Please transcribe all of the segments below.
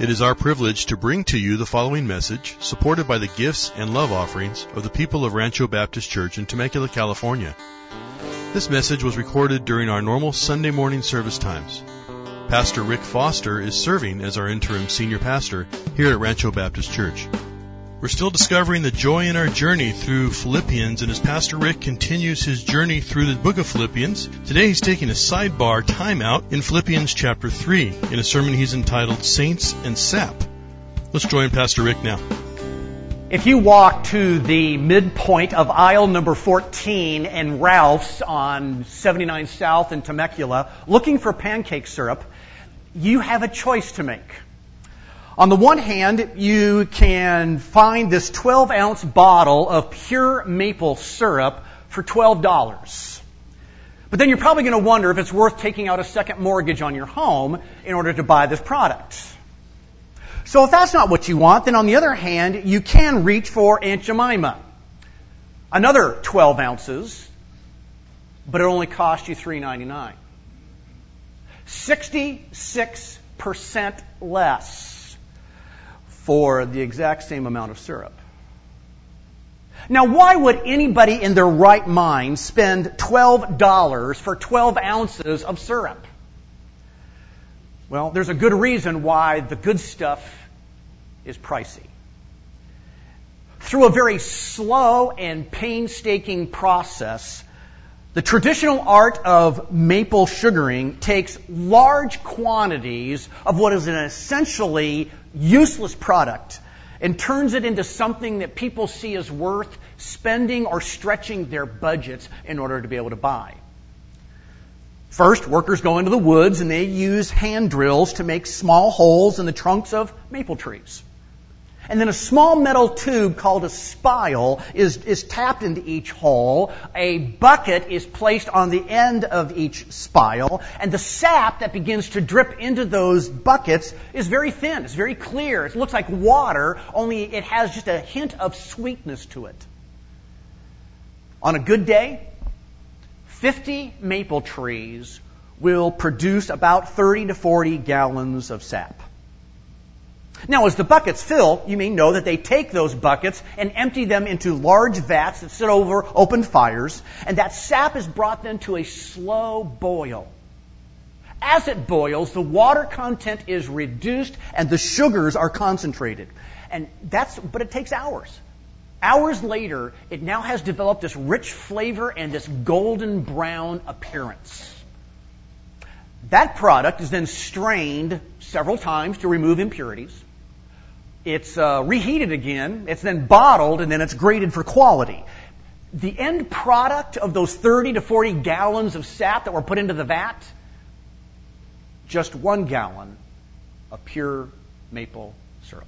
It is our privilege to bring to you the following message, supported by the gifts and love offerings of the people of Rancho Baptist Church in Temecula, California. This message was recorded during our normal Sunday morning service times. Pastor Rick Foster is serving as our interim senior pastor here at Rancho Baptist Church. We're still discovering the joy in our journey through Philippians, and as Pastor Rick continues his journey through the book of Philippians, today he's taking a sidebar timeout in Philippians chapter 3 in a sermon he's entitled Saints and Sap. Let's join Pastor Rick now. If you walk to the midpoint of aisle number 14 in Ralph's on 79 South in Temecula, looking for pancake syrup, you have a choice to make. On the one hand, you can find this 12 ounce bottle of pure maple syrup for $12. But then you're probably going to wonder if it's worth taking out a second mortgage on your home in order to buy this product. So if that's not what you want, then on the other hand, you can reach for Aunt Jemima. Another 12 ounces, but it only costs you $3.99. 66% less for the exact same amount of syrup. Now, why would anybody in their right mind spend $12 for 12 ounces of syrup? Well, there's a good reason why the good stuff is pricey. Through a very slow and painstaking process, the traditional art of maple sugaring takes large quantities of what is an essentially useless product and turns it into something that people see as worth spending or stretching their budgets in order to be able to buy. First, workers go into the woods and they use hand drills to make small holes in the trunks of maple trees. And then a small metal tube called a spile is, is tapped into each hole. A bucket is placed on the end of each spile. And the sap that begins to drip into those buckets is very thin. It's very clear. It looks like water, only it has just a hint of sweetness to it. On a good day, 50 maple trees will produce about 30 to 40 gallons of sap. Now, as the buckets fill, you may know that they take those buckets and empty them into large vats that sit over open fires, and that sap is brought then to a slow boil. As it boils, the water content is reduced and the sugars are concentrated. And that's, but it takes hours. Hours later, it now has developed this rich flavor and this golden brown appearance. That product is then strained several times to remove impurities it's uh, reheated again, it's then bottled, and then it's graded for quality. The end product of those 30 to 40 gallons of sap that were put into the vat, just one gallon of pure maple syrup.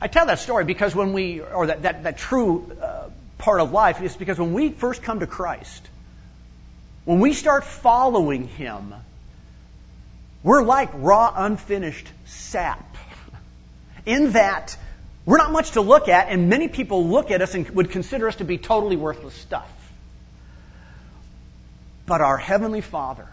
I tell that story because when we, or that, that, that true uh, part of life is because when we first come to Christ, when we start following Him, we're like raw, unfinished sap. In that, we're not much to look at, and many people look at us and would consider us to be totally worthless stuff. But our Heavenly Father,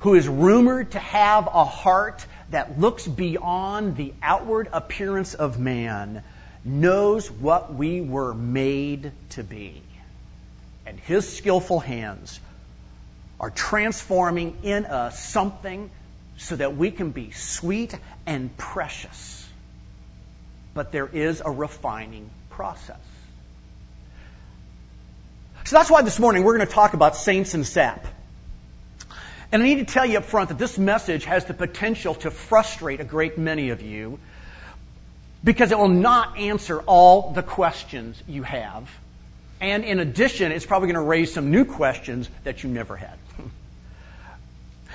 who is rumored to have a heart that looks beyond the outward appearance of man, knows what we were made to be. And His skillful hands are transforming in us something so that we can be sweet and precious. But there is a refining process. So that's why this morning we're going to talk about saints and sap. And I need to tell you up front that this message has the potential to frustrate a great many of you because it will not answer all the questions you have. And in addition, it's probably going to raise some new questions that you never had.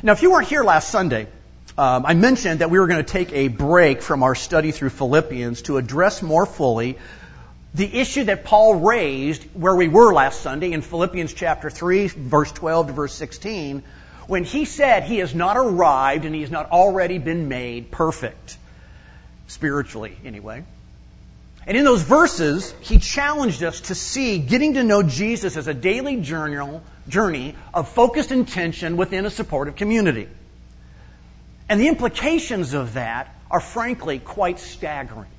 Now, if you weren't here last Sunday, um, I mentioned that we were going to take a break from our study through Philippians to address more fully the issue that Paul raised where we were last Sunday in Philippians chapter 3, verse 12 to verse 16, when he said he has not arrived and he has not already been made perfect, spiritually anyway. And in those verses, he challenged us to see getting to know Jesus as a daily journey of focused intention within a supportive community. And the implications of that are frankly quite staggering.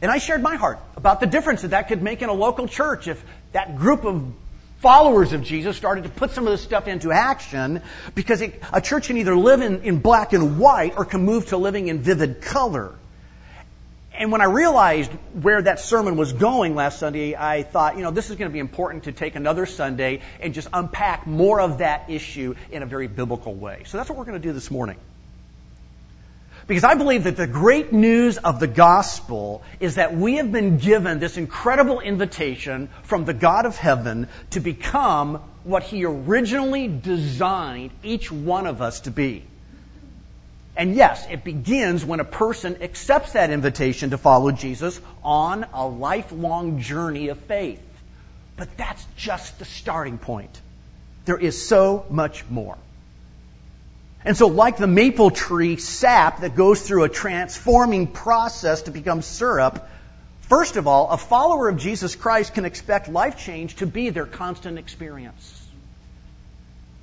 And I shared my heart about the difference that that could make in a local church if that group of followers of Jesus started to put some of this stuff into action because it, a church can either live in, in black and white or can move to living in vivid color. And when I realized where that sermon was going last Sunday, I thought, you know, this is going to be important to take another Sunday and just unpack more of that issue in a very biblical way. So that's what we're going to do this morning. Because I believe that the great news of the gospel is that we have been given this incredible invitation from the God of heaven to become what he originally designed each one of us to be. And yes, it begins when a person accepts that invitation to follow Jesus on a lifelong journey of faith. But that's just the starting point. There is so much more. And so, like the maple tree sap that goes through a transforming process to become syrup, first of all, a follower of Jesus Christ can expect life change to be their constant experience.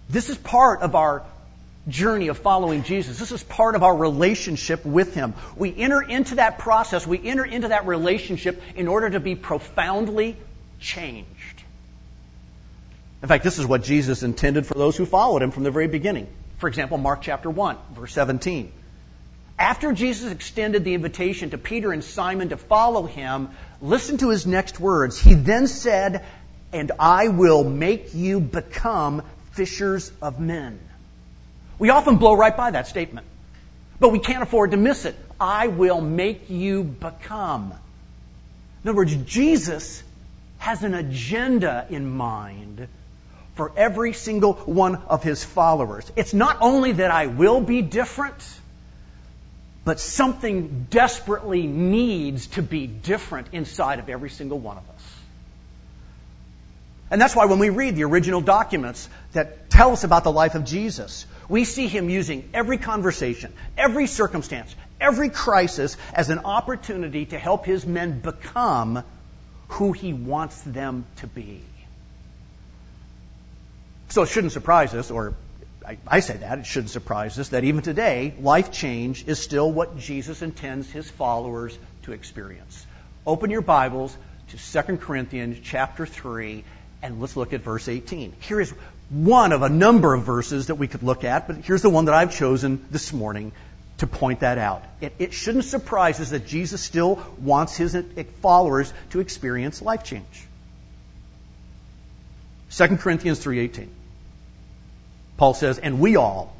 This is part of our journey of following Jesus. This is part of our relationship with Him. We enter into that process, we enter into that relationship in order to be profoundly changed. In fact, this is what Jesus intended for those who followed Him from the very beginning. For example, Mark chapter 1, verse 17. After Jesus extended the invitation to Peter and Simon to follow him, listen to his next words. He then said, And I will make you become fishers of men. We often blow right by that statement, but we can't afford to miss it. I will make you become. In other words, Jesus has an agenda in mind for every single one of his followers. It's not only that I will be different, but something desperately needs to be different inside of every single one of us. And that's why when we read the original documents that tell us about the life of Jesus, we see him using every conversation, every circumstance, every crisis as an opportunity to help his men become who he wants them to be. So it shouldn't surprise us, or I, I, say that, it shouldn't surprise us, that even today, life change is still what Jesus intends his followers to experience. Open your Bibles to 2 Corinthians chapter 3, and let's look at verse 18. Here is one of a number of verses that we could look at, but here's the one that I've chosen this morning to point that out. It, it shouldn't surprise us that Jesus still wants his eh, followers to experience life change. 2 Corinthians 3:18. Paul says, "And we all,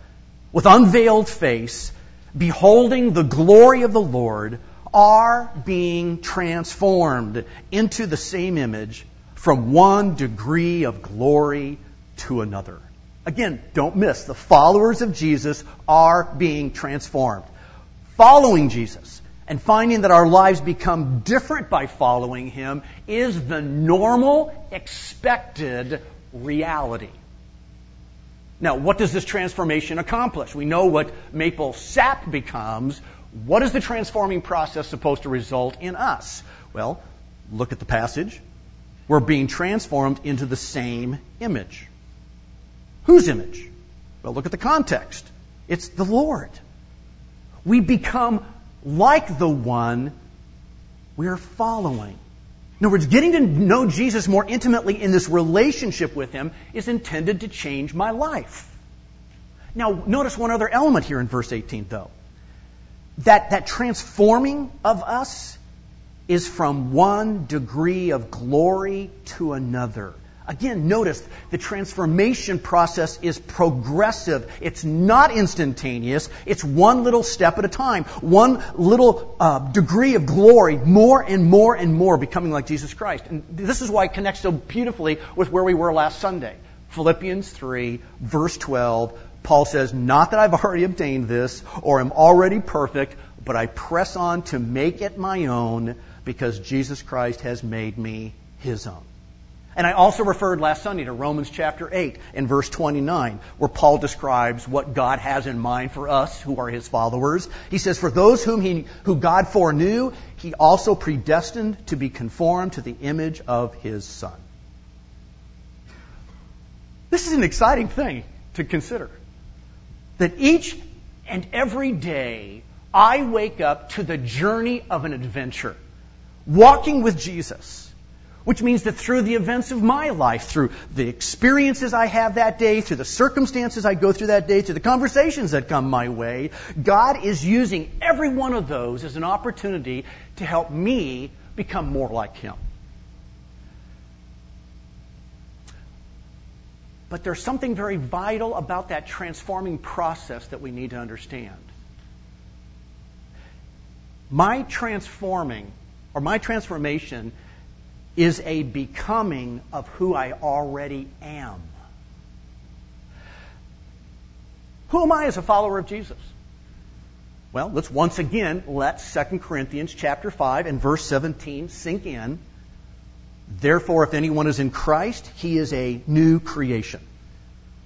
with unveiled face, beholding the glory of the Lord, are being transformed into the same image from one degree of glory to another." Again, don't miss, the followers of Jesus are being transformed. Following Jesus and finding that our lives become different by following Him is the normal, expected reality. Now, what does this transformation accomplish? We know what maple sap becomes. What is the transforming process supposed to result in us? Well, look at the passage. We're being transformed into the same image. Whose image? Well, look at the context. It's the Lord. We become like the one we're following. In other words, getting to know Jesus more intimately in this relationship with Him is intended to change my life. Now, notice one other element here in verse 18, though. That, that transforming of us is from one degree of glory to another. Again, notice the transformation process is progressive. It's not instantaneous. It's one little step at a time, one little uh, degree of glory, more and more and more becoming like Jesus Christ. And this is why it connects so beautifully with where we were last Sunday. Philippians 3, verse 12, Paul says, Not that I've already obtained this or am already perfect, but I press on to make it my own because Jesus Christ has made me his own. And I also referred last Sunday to Romans chapter 8 and verse 29, where Paul describes what God has in mind for us who are his followers. He says, For those whom he, who God foreknew, he also predestined to be conformed to the image of his Son. This is an exciting thing to consider. That each and every day I wake up to the journey of an adventure, walking with Jesus which means that through the events of my life, through the experiences I have that day, through the circumstances I go through that day, through the conversations that come my way, God is using every one of those as an opportunity to help me become more like Him. But there's something very vital about that transforming process that we need to understand. My transforming, or my transformation, is a becoming of who I already am. Who am I as a follower of Jesus? Well, let's once again let 2 Corinthians chapter 5 and verse 17 sink in. Therefore, if anyone is in Christ, he is a new creation.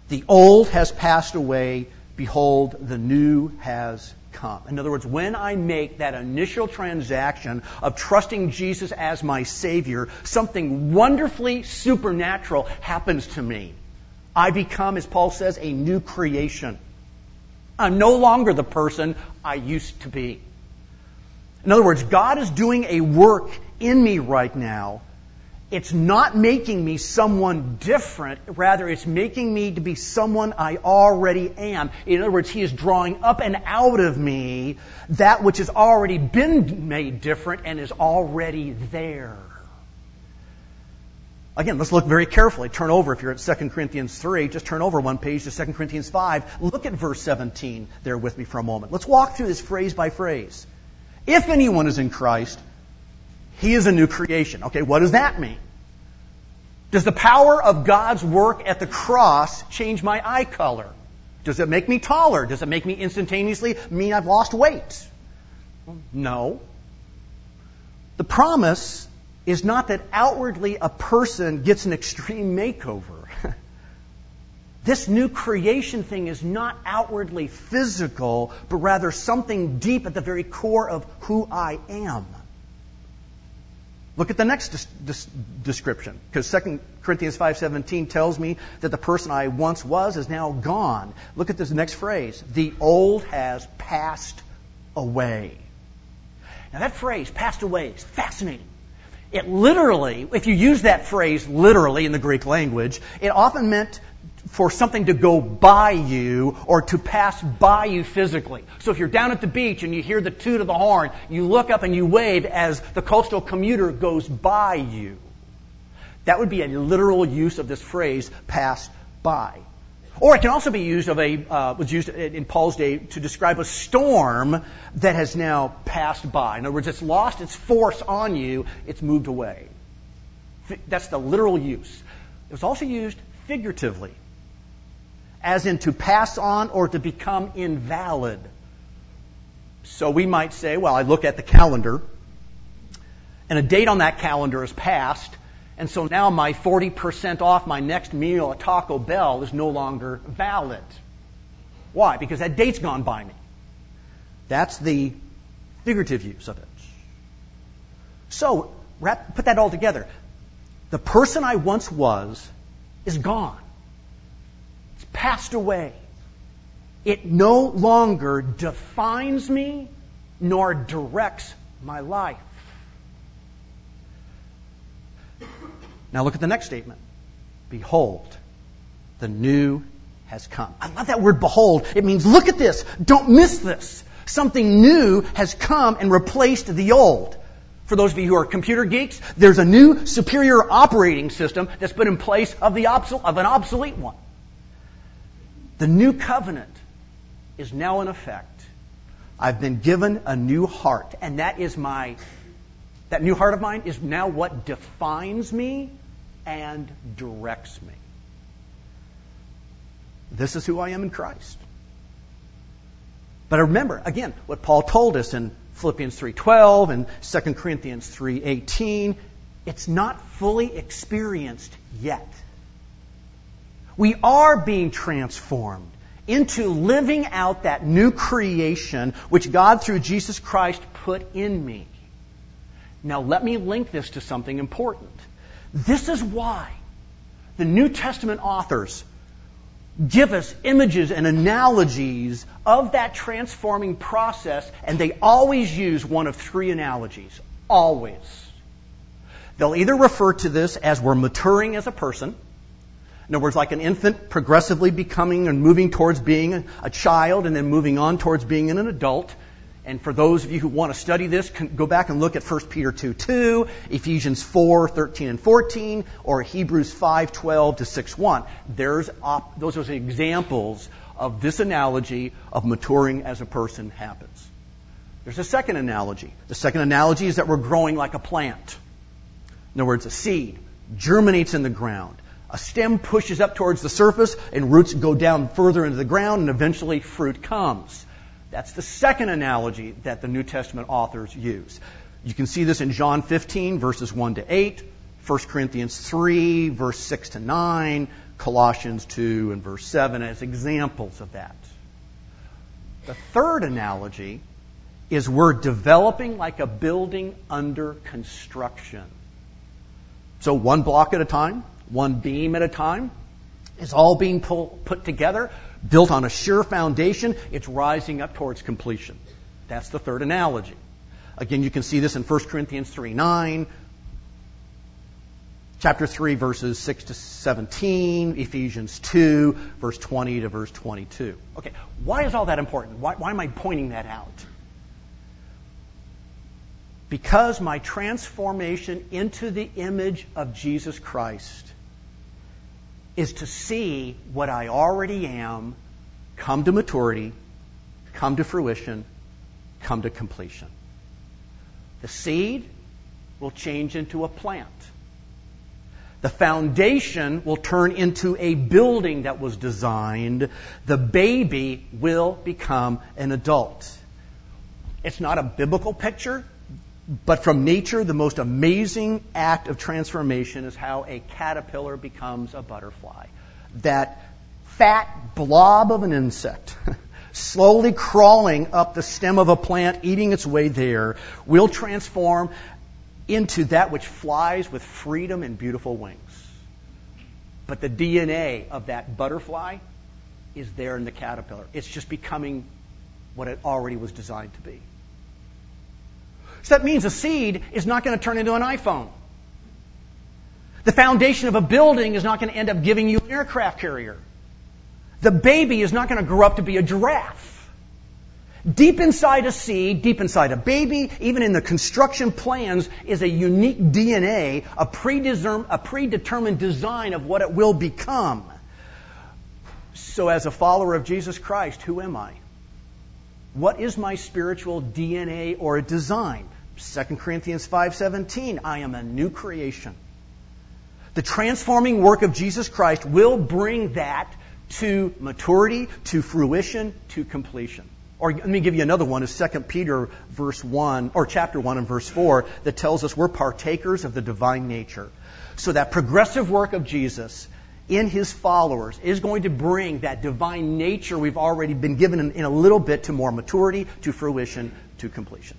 The old has passed away. Behold, the new has come. In other words, when I make that initial transaction of trusting Jesus as my Savior, something wonderfully supernatural happens to me. I become, as Paul says, a new creation. I'm no longer the person I used to be. In other words, God is doing a work in me right now it's not making me someone different. Rather, it's making me to be someone I already am. In other words, He is drawing up and out of me that which has already been made different and is already there. Again, let's look very carefully. Turn over, if you're at 2 Corinthians 3, just turn over one page to 2 Corinthians 5. Look at verse 17 there with me for a moment. Let's walk through this phrase by phrase. If anyone is in Christ, he is a new creation. Okay, what does that mean? Does the power of God's work at the cross change my eye color? Does it make me taller? Does it make me instantaneously mean I've lost weight? No. The promise is not that outwardly a person gets an extreme makeover. this new creation thing is not outwardly physical, but rather something deep at the very core of who I am. Look at the next des- des- description, because 2 Corinthians 5.17 tells me that the person I once was is now gone. Look at this next phrase. The old has passed away. Now that phrase, passed away, is fascinating. It literally, if you use that phrase literally in the Greek language, it often meant for something to go by you or to pass by you physically. So if you're down at the beach and you hear the toot of the horn, you look up and you wave as the coastal commuter goes by you. That would be a literal use of this phrase, pass by. Or it can also be used of a uh, was used in Paul's day to describe a storm that has now passed by. In other words, it's lost its force on you; it's moved away. That's the literal use. It was also used figuratively as in to pass on or to become invalid. So we might say, well, I look at the calendar, and a date on that calendar is passed, and so now my 40% off my next meal at Taco Bell is no longer valid. Why? Because that date's gone by me. That's the figurative use of it. So, wrap, put that all together. The person I once was is gone passed away. It no longer defines me nor directs my life. Now look at the next statement. Behold, the new has come. I love that word behold. It means look at this. Don't miss this. Something new has come and replaced the old. For those of you who are computer geeks, there's a new superior operating system that's put in place of, the of an obsolete one. The new covenant is now in effect. I've been given a new heart, and that is my that new heart of mine is now what defines me and directs me. This is who I am in Christ. But remember, again, what Paul told us in Philippians 3:12 and 2 Corinthians 3:18, it's not fully experienced yet. We are being transformed into living out that new creation which God through Jesus Christ put in me. Now let me link this to something important. This is why the New Testament authors give us images and analogies of that transforming process, and they always use one of three analogies. Always. They'll either refer to this as we're maturing as a person. In other words, like an infant progressively becoming and moving towards being a child and then moving on towards being an adult. And for those of you who want to study this, go back and look at 1 Peter 2 2, Ephesians 4 13 and 14, or Hebrews 5 12 to 6 1. There's op- those are examples of this analogy of maturing as a person happens. There's a second analogy. The second analogy is that we're growing like a plant. In other words, a seed germinates in the ground. A stem pushes up towards the surface, and roots go down further into the ground, and eventually fruit comes. That's the second analogy that the New Testament authors use. You can see this in John 15, verses 1 to 8, 1 Corinthians 3, verse 6 to 9, Colossians 2, and verse 7 as examples of that. The third analogy is we're developing like a building under construction. So one block at a time, one beam at a time, is all being pull, put together built on a sure foundation, it's rising up towards completion. That's the third analogy. Again, you can see this in 1 Corinthians 3 9, chapter 3, verses 6 to 17, Ephesians 2, verse 20 to verse 22. Okay, why is all that important? Why, why am I pointing that out? Because my transformation into the image of Jesus Christ is to see what I already am come to maturity, come to fruition, come to completion. The seed will change into a plant. The foundation will turn into a building that was designed. The baby will become an adult. It's not a biblical picture. But from nature, the most amazing act of transformation is how a caterpillar becomes a butterfly. That fat blob of an insect, slowly crawling up the stem of a plant, eating its way there, will transform into that which flies with freedom and beautiful wings. But the DNA of that butterfly is there in the caterpillar. It's just becoming what it already was designed to be. So that means a seed is not going to turn into an iPhone. The foundation of a building is not going to end up giving you an aircraft carrier. The baby is not going to grow up to be a giraffe. Deep inside a seed, deep inside a baby, even in the construction plans, is a unique DNA, a, a predetermined design of what it will become. So, as a follower of Jesus Christ, who am I? What is my spiritual DNA or design? 2 Corinthians 5:17, I am a new creation. The transforming work of Jesus Christ will bring that to maturity, to fruition, to completion. Or let me give you another one is 2 Peter verse 1 or chapter 1 and verse 4 that tells us we're partakers of the divine nature. So that progressive work of Jesus in his followers is going to bring that divine nature we've already been given in, in a little bit to more maturity, to fruition, to completion.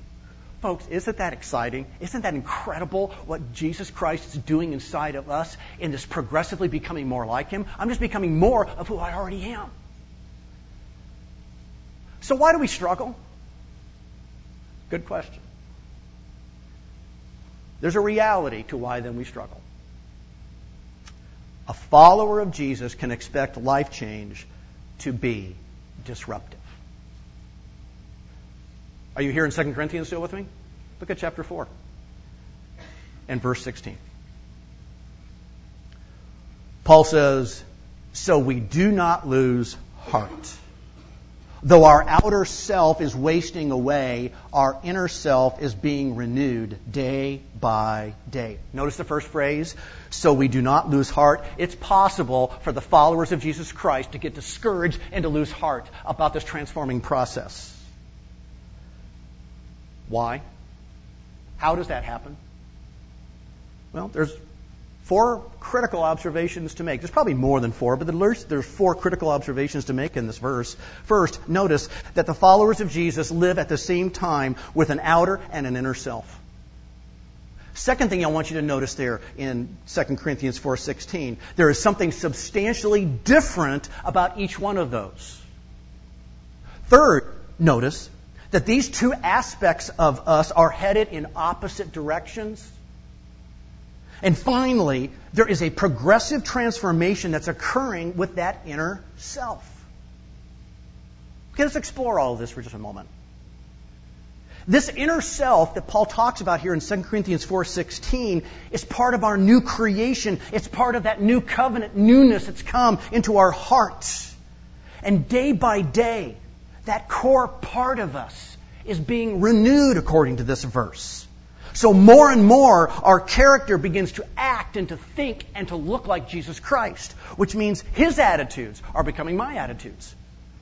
Folks, isn't that exciting? Isn't that incredible what Jesus Christ is doing inside of us in this progressively becoming more like Him? I'm just becoming more of who I already am. So, why do we struggle? Good question. There's a reality to why then we struggle. A follower of Jesus can expect life change to be disruptive. Are you here in 2 Corinthians still with me? Look at chapter 4 and verse 16. Paul says, So we do not lose heart. Though our outer self is wasting away, our inner self is being renewed day by day. Notice the first phrase, so we do not lose heart. It's possible for the followers of Jesus Christ to get discouraged and to lose heart about this transforming process. Why? How does that happen? Well, there's four critical observations to make. There's probably more than four, but there's, four critical observations to make in this verse. First, notice that the followers of Jesus live at the same time with an outer and an inner self. Second thing I want you to notice there in 2 Corinthians 4:16, there is something substantially different about each one of those. Third, notice that these two aspects of us are headed in opposite directions. And finally, there is a progressive transformation that's occurring with that inner self. Okay, let's explore all of this for just a moment. This inner self that Paul talks about here in 2 Corinthians 4:16 is part of our new creation. It's part of that new covenant newness that's come into our hearts. And day by day, that core part of us is being renewed according to this verse. So more and more, our character begins to act and to think and to look like Jesus Christ, which means his attitudes are becoming my attitudes.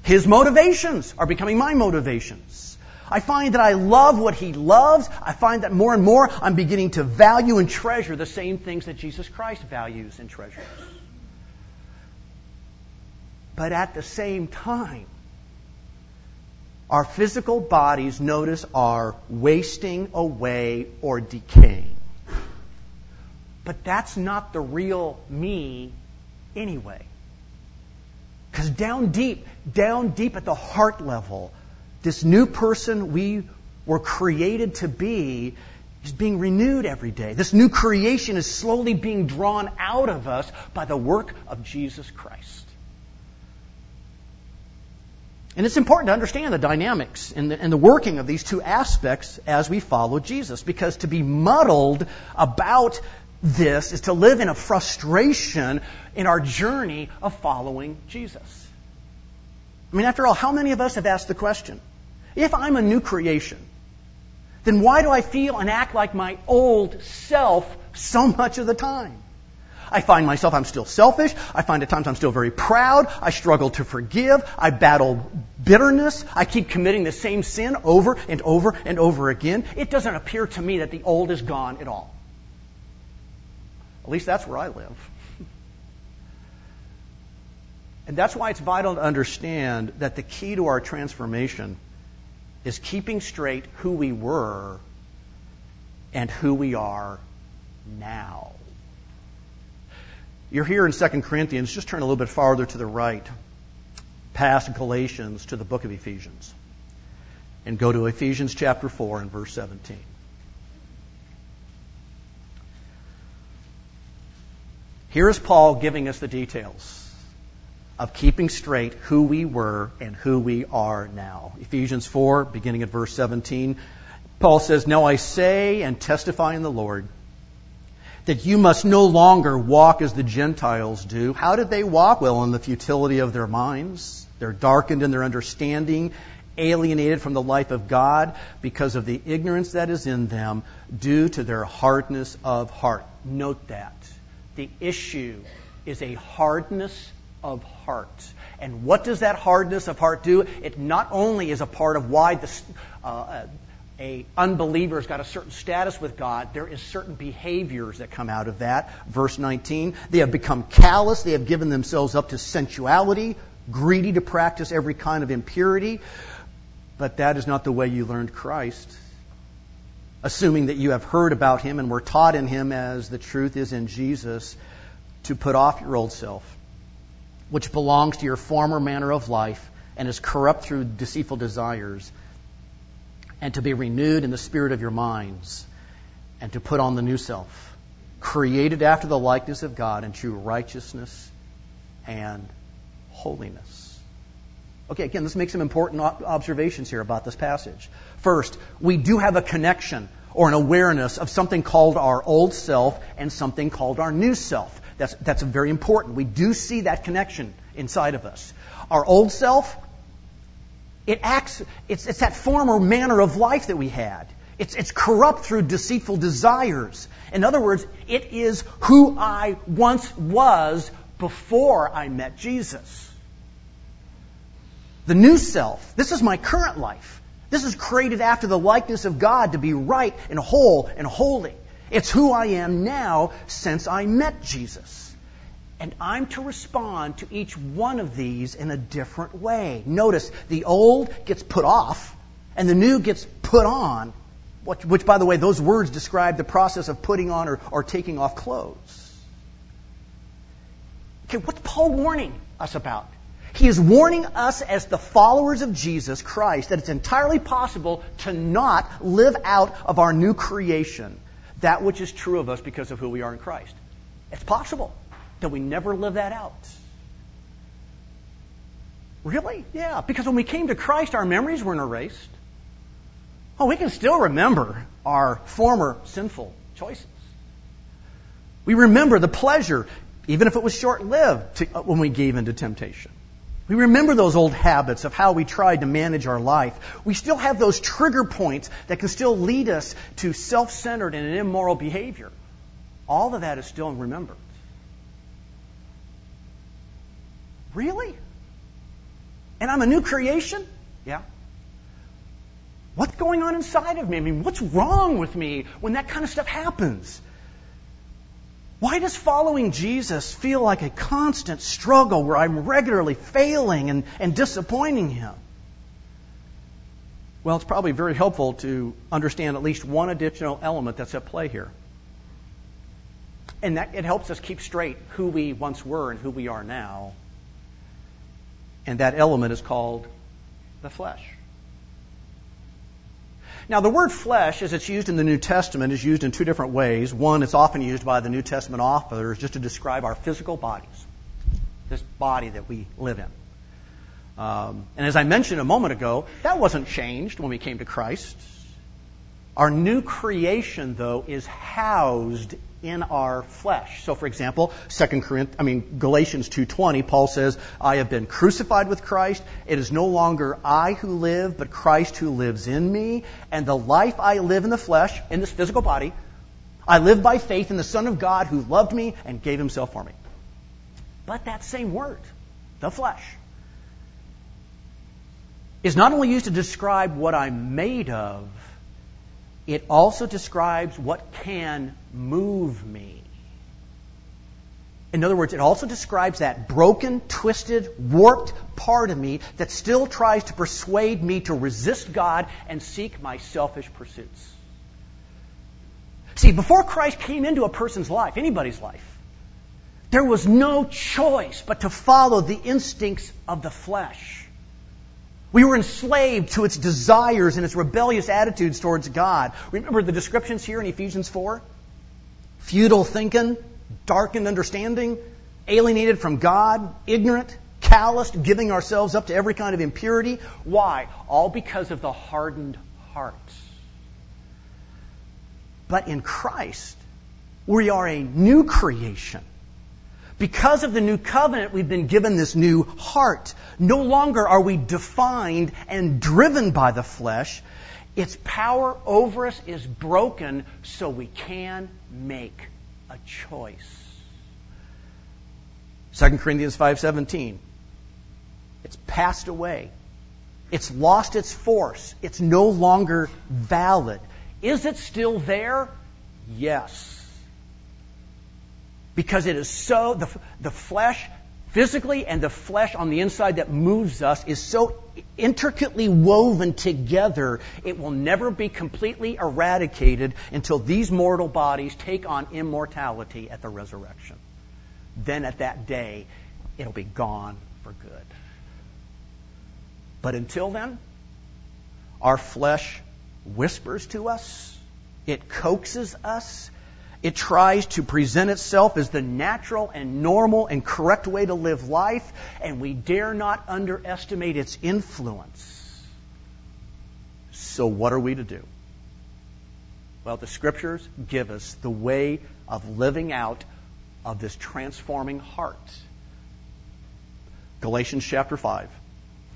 His motivations are becoming my motivations. I find that I love what he loves. I find that more and more I'm beginning to value and treasure the same things that Jesus Christ values and treasures. But at the same time, our physical bodies, notice, are wasting away or decaying. But that's not the real me anyway. Because down deep, down deep at the heart level, this new person we were created to be is being renewed every day. This new creation is slowly being drawn out of us by the work of Jesus Christ. And it's important to understand the dynamics and the, and the, working of these two aspects as we follow Jesus, because to be muddled about this is to live in a frustration in our journey of following Jesus. I mean, after all, how many of us have asked the question, if I'm a new creation, then why do I feel and act like my old self so much of the time? I find myself, I'm still selfish. I find at times I'm still very proud. I struggle to forgive. I battle bitterness. I keep committing the same sin over and over and over again. It doesn't appear to me that the old is gone at all. At least that's where I live. And that's why it's vital to understand that the key to our transformation is keeping straight who we were and who we are now. You're here in 2 Corinthians, just turn a little bit farther to the right, past Galatians to the book of Ephesians. And go to Ephesians chapter 4 and verse 17. Here is Paul giving us the details of keeping straight who we were and who we are now. Ephesians 4, beginning at verse 17, Paul says, Now I say and testify in the Lord that you must no longer walk as the Gentiles do. How did they walk? Well, in the futility of their minds. They're darkened in their understanding, alienated from the life of God because of the ignorance that is in them due to their hardness of heart. Note that. The issue is a hardness of heart. And what does that hardness of heart do? It not only is a part of why the, uh, a unbeliever has got a certain status with God, there is certain behaviors that come out of that. Verse 19, they have become callous, they have given themselves up to sensuality, greedy to practice every kind of impurity. But that is not the way you learned Christ. Assuming that you have heard about him and were taught in him as the truth is in Jesus, to put off your old self, which belongs to your former manner of life and is corrupt through deceitful desires and to be renewed in the spirit of your minds, and to put on the new self, created after the likeness of God in true righteousness and holiness. Okay, again, let's make some important observations here about this passage. First, we do have a connection or an awareness of something called our old self and something called our new self. That's, that's very important. We do see that connection inside of us. Our old self it acts, it's, it's that former manner of life that we had. It's, it's corrupt through deceitful desires. In other words, it is who I once was before I met Jesus. The new self, this is my current life. This is created after the likeness of God to be right and whole and holy. It's who I am now since I met Jesus. And I'm to respond to each one of these in a different way. Notice the old gets put off and the new gets put on, which, which by the way, those words describe the process of putting on or, or taking off clothes. Okay, what's Paul warning us about? He is warning us as the followers of Jesus Christ that it's entirely possible to not live out of our new creation that which is true of us because of who we are in Christ. It's possible that we never live that out. Really? Yeah, because when we came to Christ, our memories weren't erased. Oh, we can still remember our former sinful choices. We remember the pleasure, even if it was short lived, uh, when we gave into temptation. We remember those old habits of how we tried to manage our life. We still have those trigger points that can still lead us to self centered and immoral behavior. All of that is still remembered. Really? And I'm a new creation? Yeah. What's going on inside of me? I mean, what's wrong with me when that kind of stuff happens? Why does following Jesus feel like a constant struggle where I'm regularly failing and, and disappointing Him? Well, it's probably very helpful to understand at least one additional element that's at play here. And that it helps us keep straight who we once were and who we are now. And that element is called the flesh. Now, the word flesh, as it's used in the New Testament, is used in two different ways. One, it's often used by the New Testament authors just to describe our physical bodies, this body that we live in. Um, and as I mentioned a moment ago, that wasn't changed when we came to Christ. Our new creation, though, is housed in our flesh. So, for example, Second Corinthians, I mean Galatians two twenty, Paul says, "I have been crucified with Christ. It is no longer I who live, but Christ who lives in me. And the life I live in the flesh, in this physical body, I live by faith in the Son of God who loved me and gave Himself for me." But that same word, the flesh, is not only used to describe what I'm made of it also describes what can move me. In other words, it also describes that broken, twisted, warped part of me that still tries to persuade me to resist God and seek my selfish pursuits. See, before Christ came into a person's life, anybody's life, there was no choice but to follow the instincts of the flesh. We were enslaved to its desires and its rebellious attitudes towards God. Remember the descriptions here in Ephesians 4? Futile thinking, darkened understanding, alienated from God, ignorant, calloused, giving ourselves up to every kind of impurity. Why? All because of the hardened hearts. But in Christ, we are a new creation. Because of the new covenant, we've been given this new heart. No longer are we defined and driven by the flesh. Its power over us is broken so we can make a choice. 2 Corinthians 5:17 It's passed away. It's lost its force. It's no longer valid. Is it still there? Yes because it is so, the, the flesh physically and the flesh on the inside that moves us is so intricately woven together, it will never be completely eradicated until these mortal bodies take on immortality at the resurrection. Then at that day, it'll be gone for good. But until then, our flesh whispers to us, it coaxes us, it tries to present itself as the natural and normal and correct way to live life, and we dare not underestimate its influence. So, what are we to do? Well, the scriptures give us the way of living out of this transforming heart. Galatians chapter 5,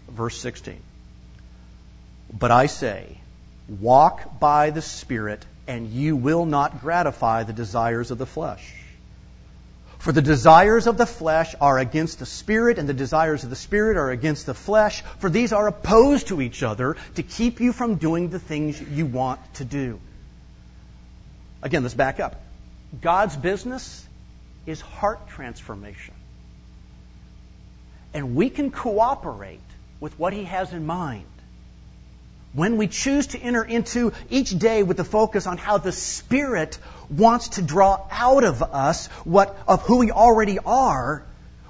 verse 16. But I say, walk by the Spirit and you will not gratify the desires of the flesh. For the desires of the flesh are against the Spirit, and the desires of the Spirit are against the flesh, for these are opposed to each other to keep you from doing the things you want to do. Again, let's back up. God's business is heart transformation. And we can cooperate with what He has in mind when we choose to enter into each day with the focus on how the Spirit wants to draw out of us what of who we already are,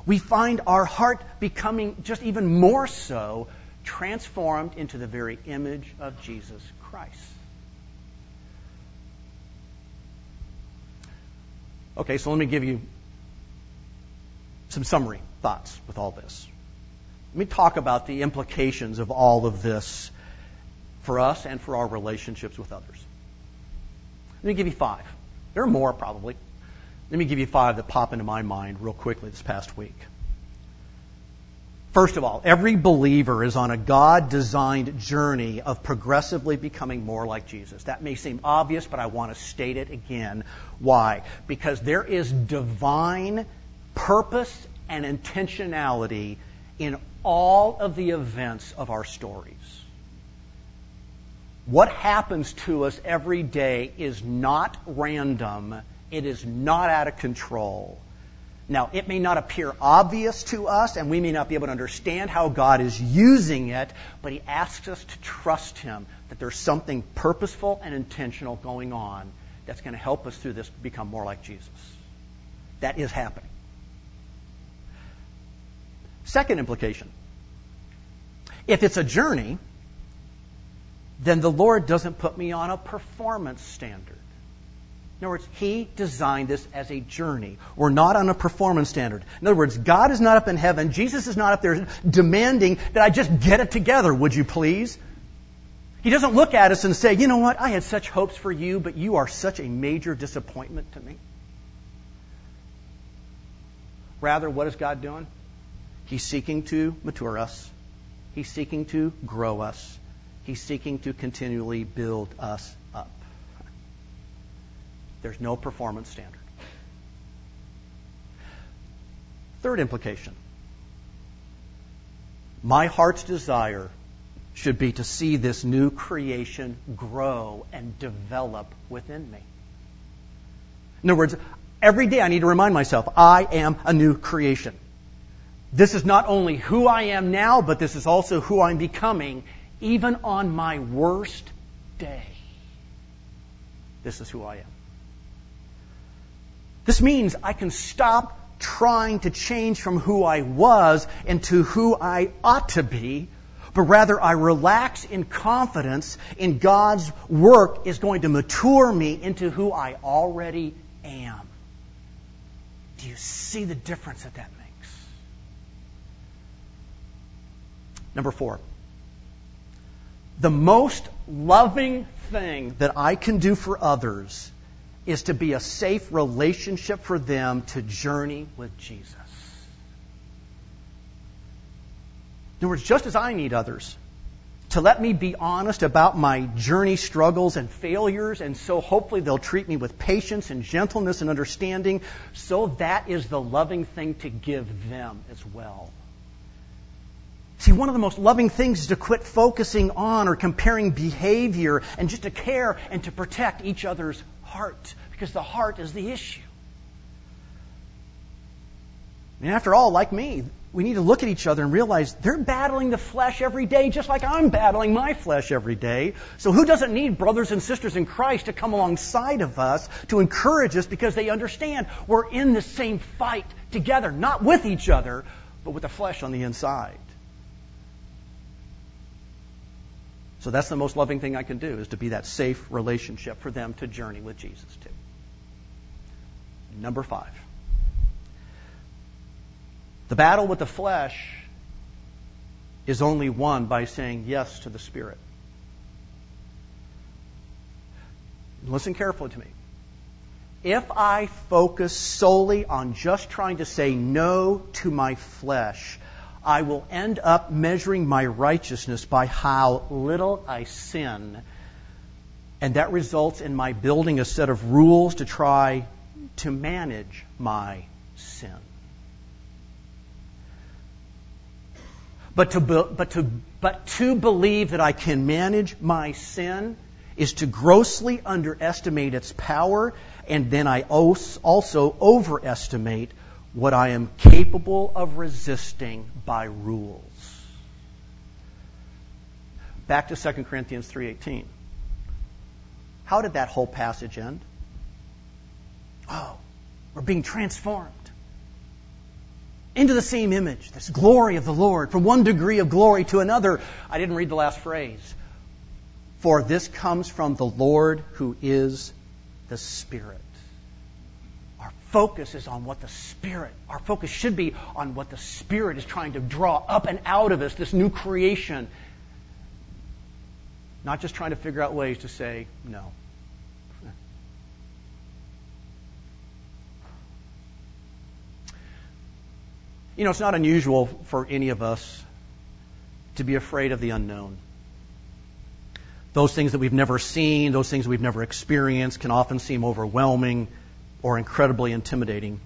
we find our heart becoming just even more so transformed into the very image of Jesus Christ. Okay, so let me give you some summary thoughts with all this. Let me talk about the implications of all of this for us and for our relationships with others. Let me give you five. There are more, probably. Let me give you five that pop into my mind real quickly this past week. First of all, every believer is on a God designed journey of progressively becoming more like Jesus. That may seem obvious, but I want to state it again. Why? Because there is divine purpose and intentionality in all of the events of our stories. What happens to us every day is not random, it is not out of control. Now, it may not appear obvious to us, and we may not be able to understand how God is using it, but He asks us to trust Him that there's something purposeful and intentional going on that's going to help us through this become more like Jesus. That is happening. Second implication if it's a journey, then the Lord doesn't put me on a performance standard. In other words, He designed this as a journey. We're not on a performance standard. In other words, God is not up in heaven. Jesus is not up there demanding that I just get it together, would you please? He doesn't look at us and say, you know what, I had such hopes for you, but you are such a major disappointment to me. Rather, what is God doing? He's seeking to mature us. He's seeking to grow us. He's seeking to continually build us up. There's no performance standard. Third implication my heart's desire should be to see this new creation grow and develop within me. In other words, every day I need to remind myself I am a new creation. This is not only who I am now, but this is also who I'm becoming even on my worst day. This is who I am. This means I can stop trying to change from who I was into who I ought to be, but rather I relax in confidence in God's work is going to mature me into who I already am. Do you see the difference that that makes? Number four the most loving thing that I can do for others is to be a safe relationship for them to journey with Jesus. In other words, just as I need others to let me be honest about my journey struggles and failures, and so hopefully they'll treat me with patience and gentleness and understanding, so that is the loving thing to give them as well. See, one of the most loving things is to quit focusing on or comparing behavior and just to care and to protect each other's heart because the heart is the issue. Mean, after all, like me, we need to look at each other and realize they're battling the flesh every day just like I'm battling my flesh every day. So who doesn't need brothers and sisters in Christ to come alongside of us to encourage us because they understand we're in the same fight together, not with each other, but with the flesh on the inside. So that's the most loving thing I can do is to be that safe relationship for them to journey with Jesus to. Number five. The battle with the flesh is only won by saying yes to the Spirit. Listen carefully to me. If I focus solely on just trying to say no to my flesh, I will end up measuring my righteousness by how little I sin. And that results in my building a set of rules to try to manage my sin. But to, but, to, but to believe that I can manage my sin is to grossly underestimate its power, and then I also overestimate what I am capable of resisting by rules. Back to 2 Corinthians 3:18. How did that whole passage end? Oh, we're being transformed into the same image, this glory of the Lord, from one degree of glory to another. I didn't read the last phrase. For this comes from the Lord who is the Spirit. Focus is on what the Spirit, our focus should be on what the Spirit is trying to draw up and out of us, this new creation. Not just trying to figure out ways to say no. You know, it's not unusual for any of us to be afraid of the unknown. Those things that we've never seen, those things we've never experienced, can often seem overwhelming or incredibly intimidating.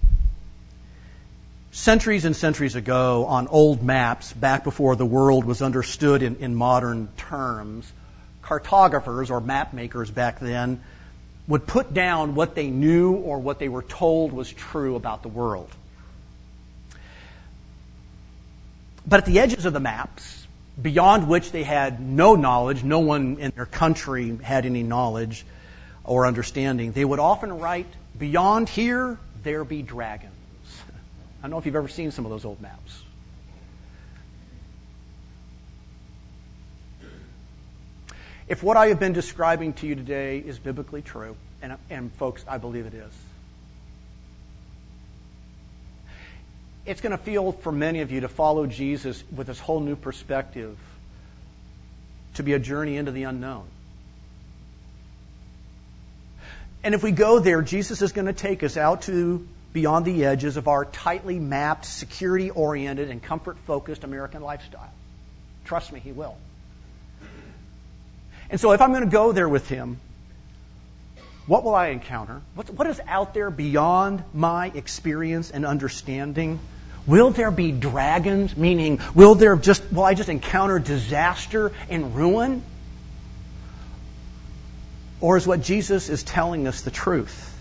Centuries and centuries ago, on old maps, back before the world was understood in, in modern terms, cartographers or map makers back then would put down what they knew or what they were told was true about the world. But at the edges of the maps, beyond which they had no knowledge, no one in their country had any knowledge or understanding, they would often write, Beyond here, there be dragons. I don't know if you've ever seen some of those old maps. If what I have been describing to you today is biblically true, and, and folks, I believe it is, it's going to feel for many of you to follow Jesus with this whole new perspective to be a journey into the unknown. And if we go there, Jesus is going to take us out to beyond the edges of our tightly mapped, security oriented, and comfort focused American lifestyle. Trust me, He will. And so if I'm going to go there with Him, what will I encounter? what is out there beyond my experience and understanding? Will there be dragons? Meaning, will there just, will I just encounter disaster and ruin? Or is what Jesus is telling us the truth?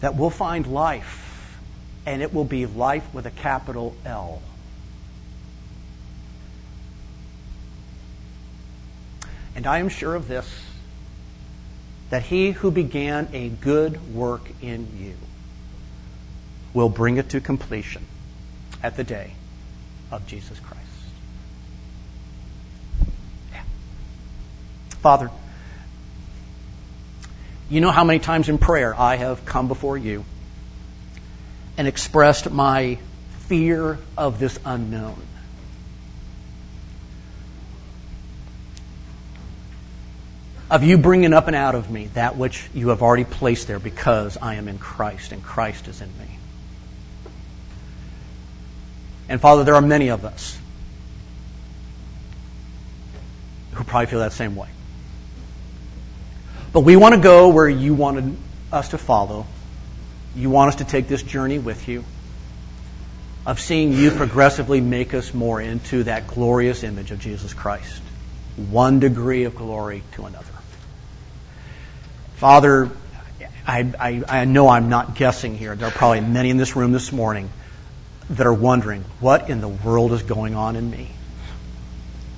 That we'll find life, and it will be life with a capital L. And I am sure of this that he who began a good work in you will bring it to completion at the day of Jesus Christ. Yeah. Father, you know how many times in prayer I have come before you and expressed my fear of this unknown. Of you bringing up and out of me that which you have already placed there because I am in Christ and Christ is in me. And Father, there are many of us who probably feel that same way. But we want to go where you wanted us to follow. You want us to take this journey with you of seeing you progressively make us more into that glorious image of Jesus Christ, one degree of glory to another. Father, I, I, I know I'm not guessing here. There are probably many in this room this morning that are wondering, what in the world is going on in me?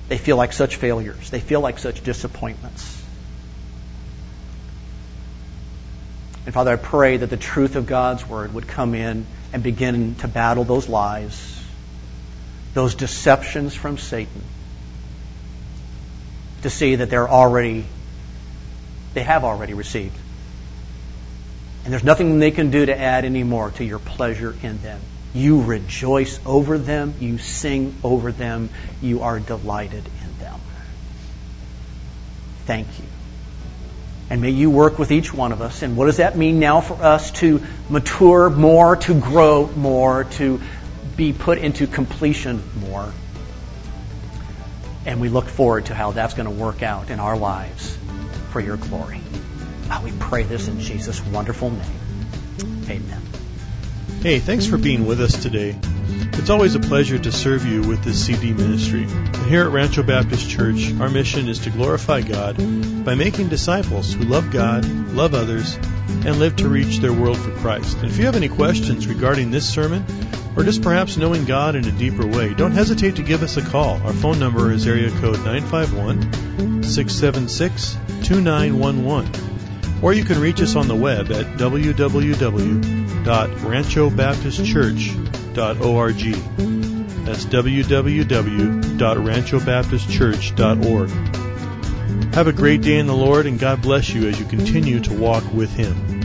They feel like such failures. They feel like such disappointments. And Father, I pray that the truth of God's Word would come in and begin to battle those lies, those deceptions from Satan, to see that they're already, they have already received. And there's nothing they can do to add any more to your pleasure in them. You rejoice over them. You sing over them. You are delighted in them. Thank you. And may you work with each one of us. And what does that mean now for us to mature more, to grow more, to be put into completion more? And we look forward to how that's going to work out in our lives for your glory. Ah, we pray this in Jesus' wonderful name. Amen. Hey, thanks for being with us today. It's always a pleasure to serve you with this CD ministry. Here at Rancho Baptist Church, our mission is to glorify God by making disciples who love God, love others, and live to reach their world for Christ. And if you have any questions regarding this sermon, or just perhaps knowing God in a deeper way, don't hesitate to give us a call. Our phone number is area code 951 676 2911. Or you can reach us on the web at www.ranchobaptistchurch.org. That's www.ranchobaptistchurch.org. Have a great day in the Lord, and God bless you as you continue to walk with Him.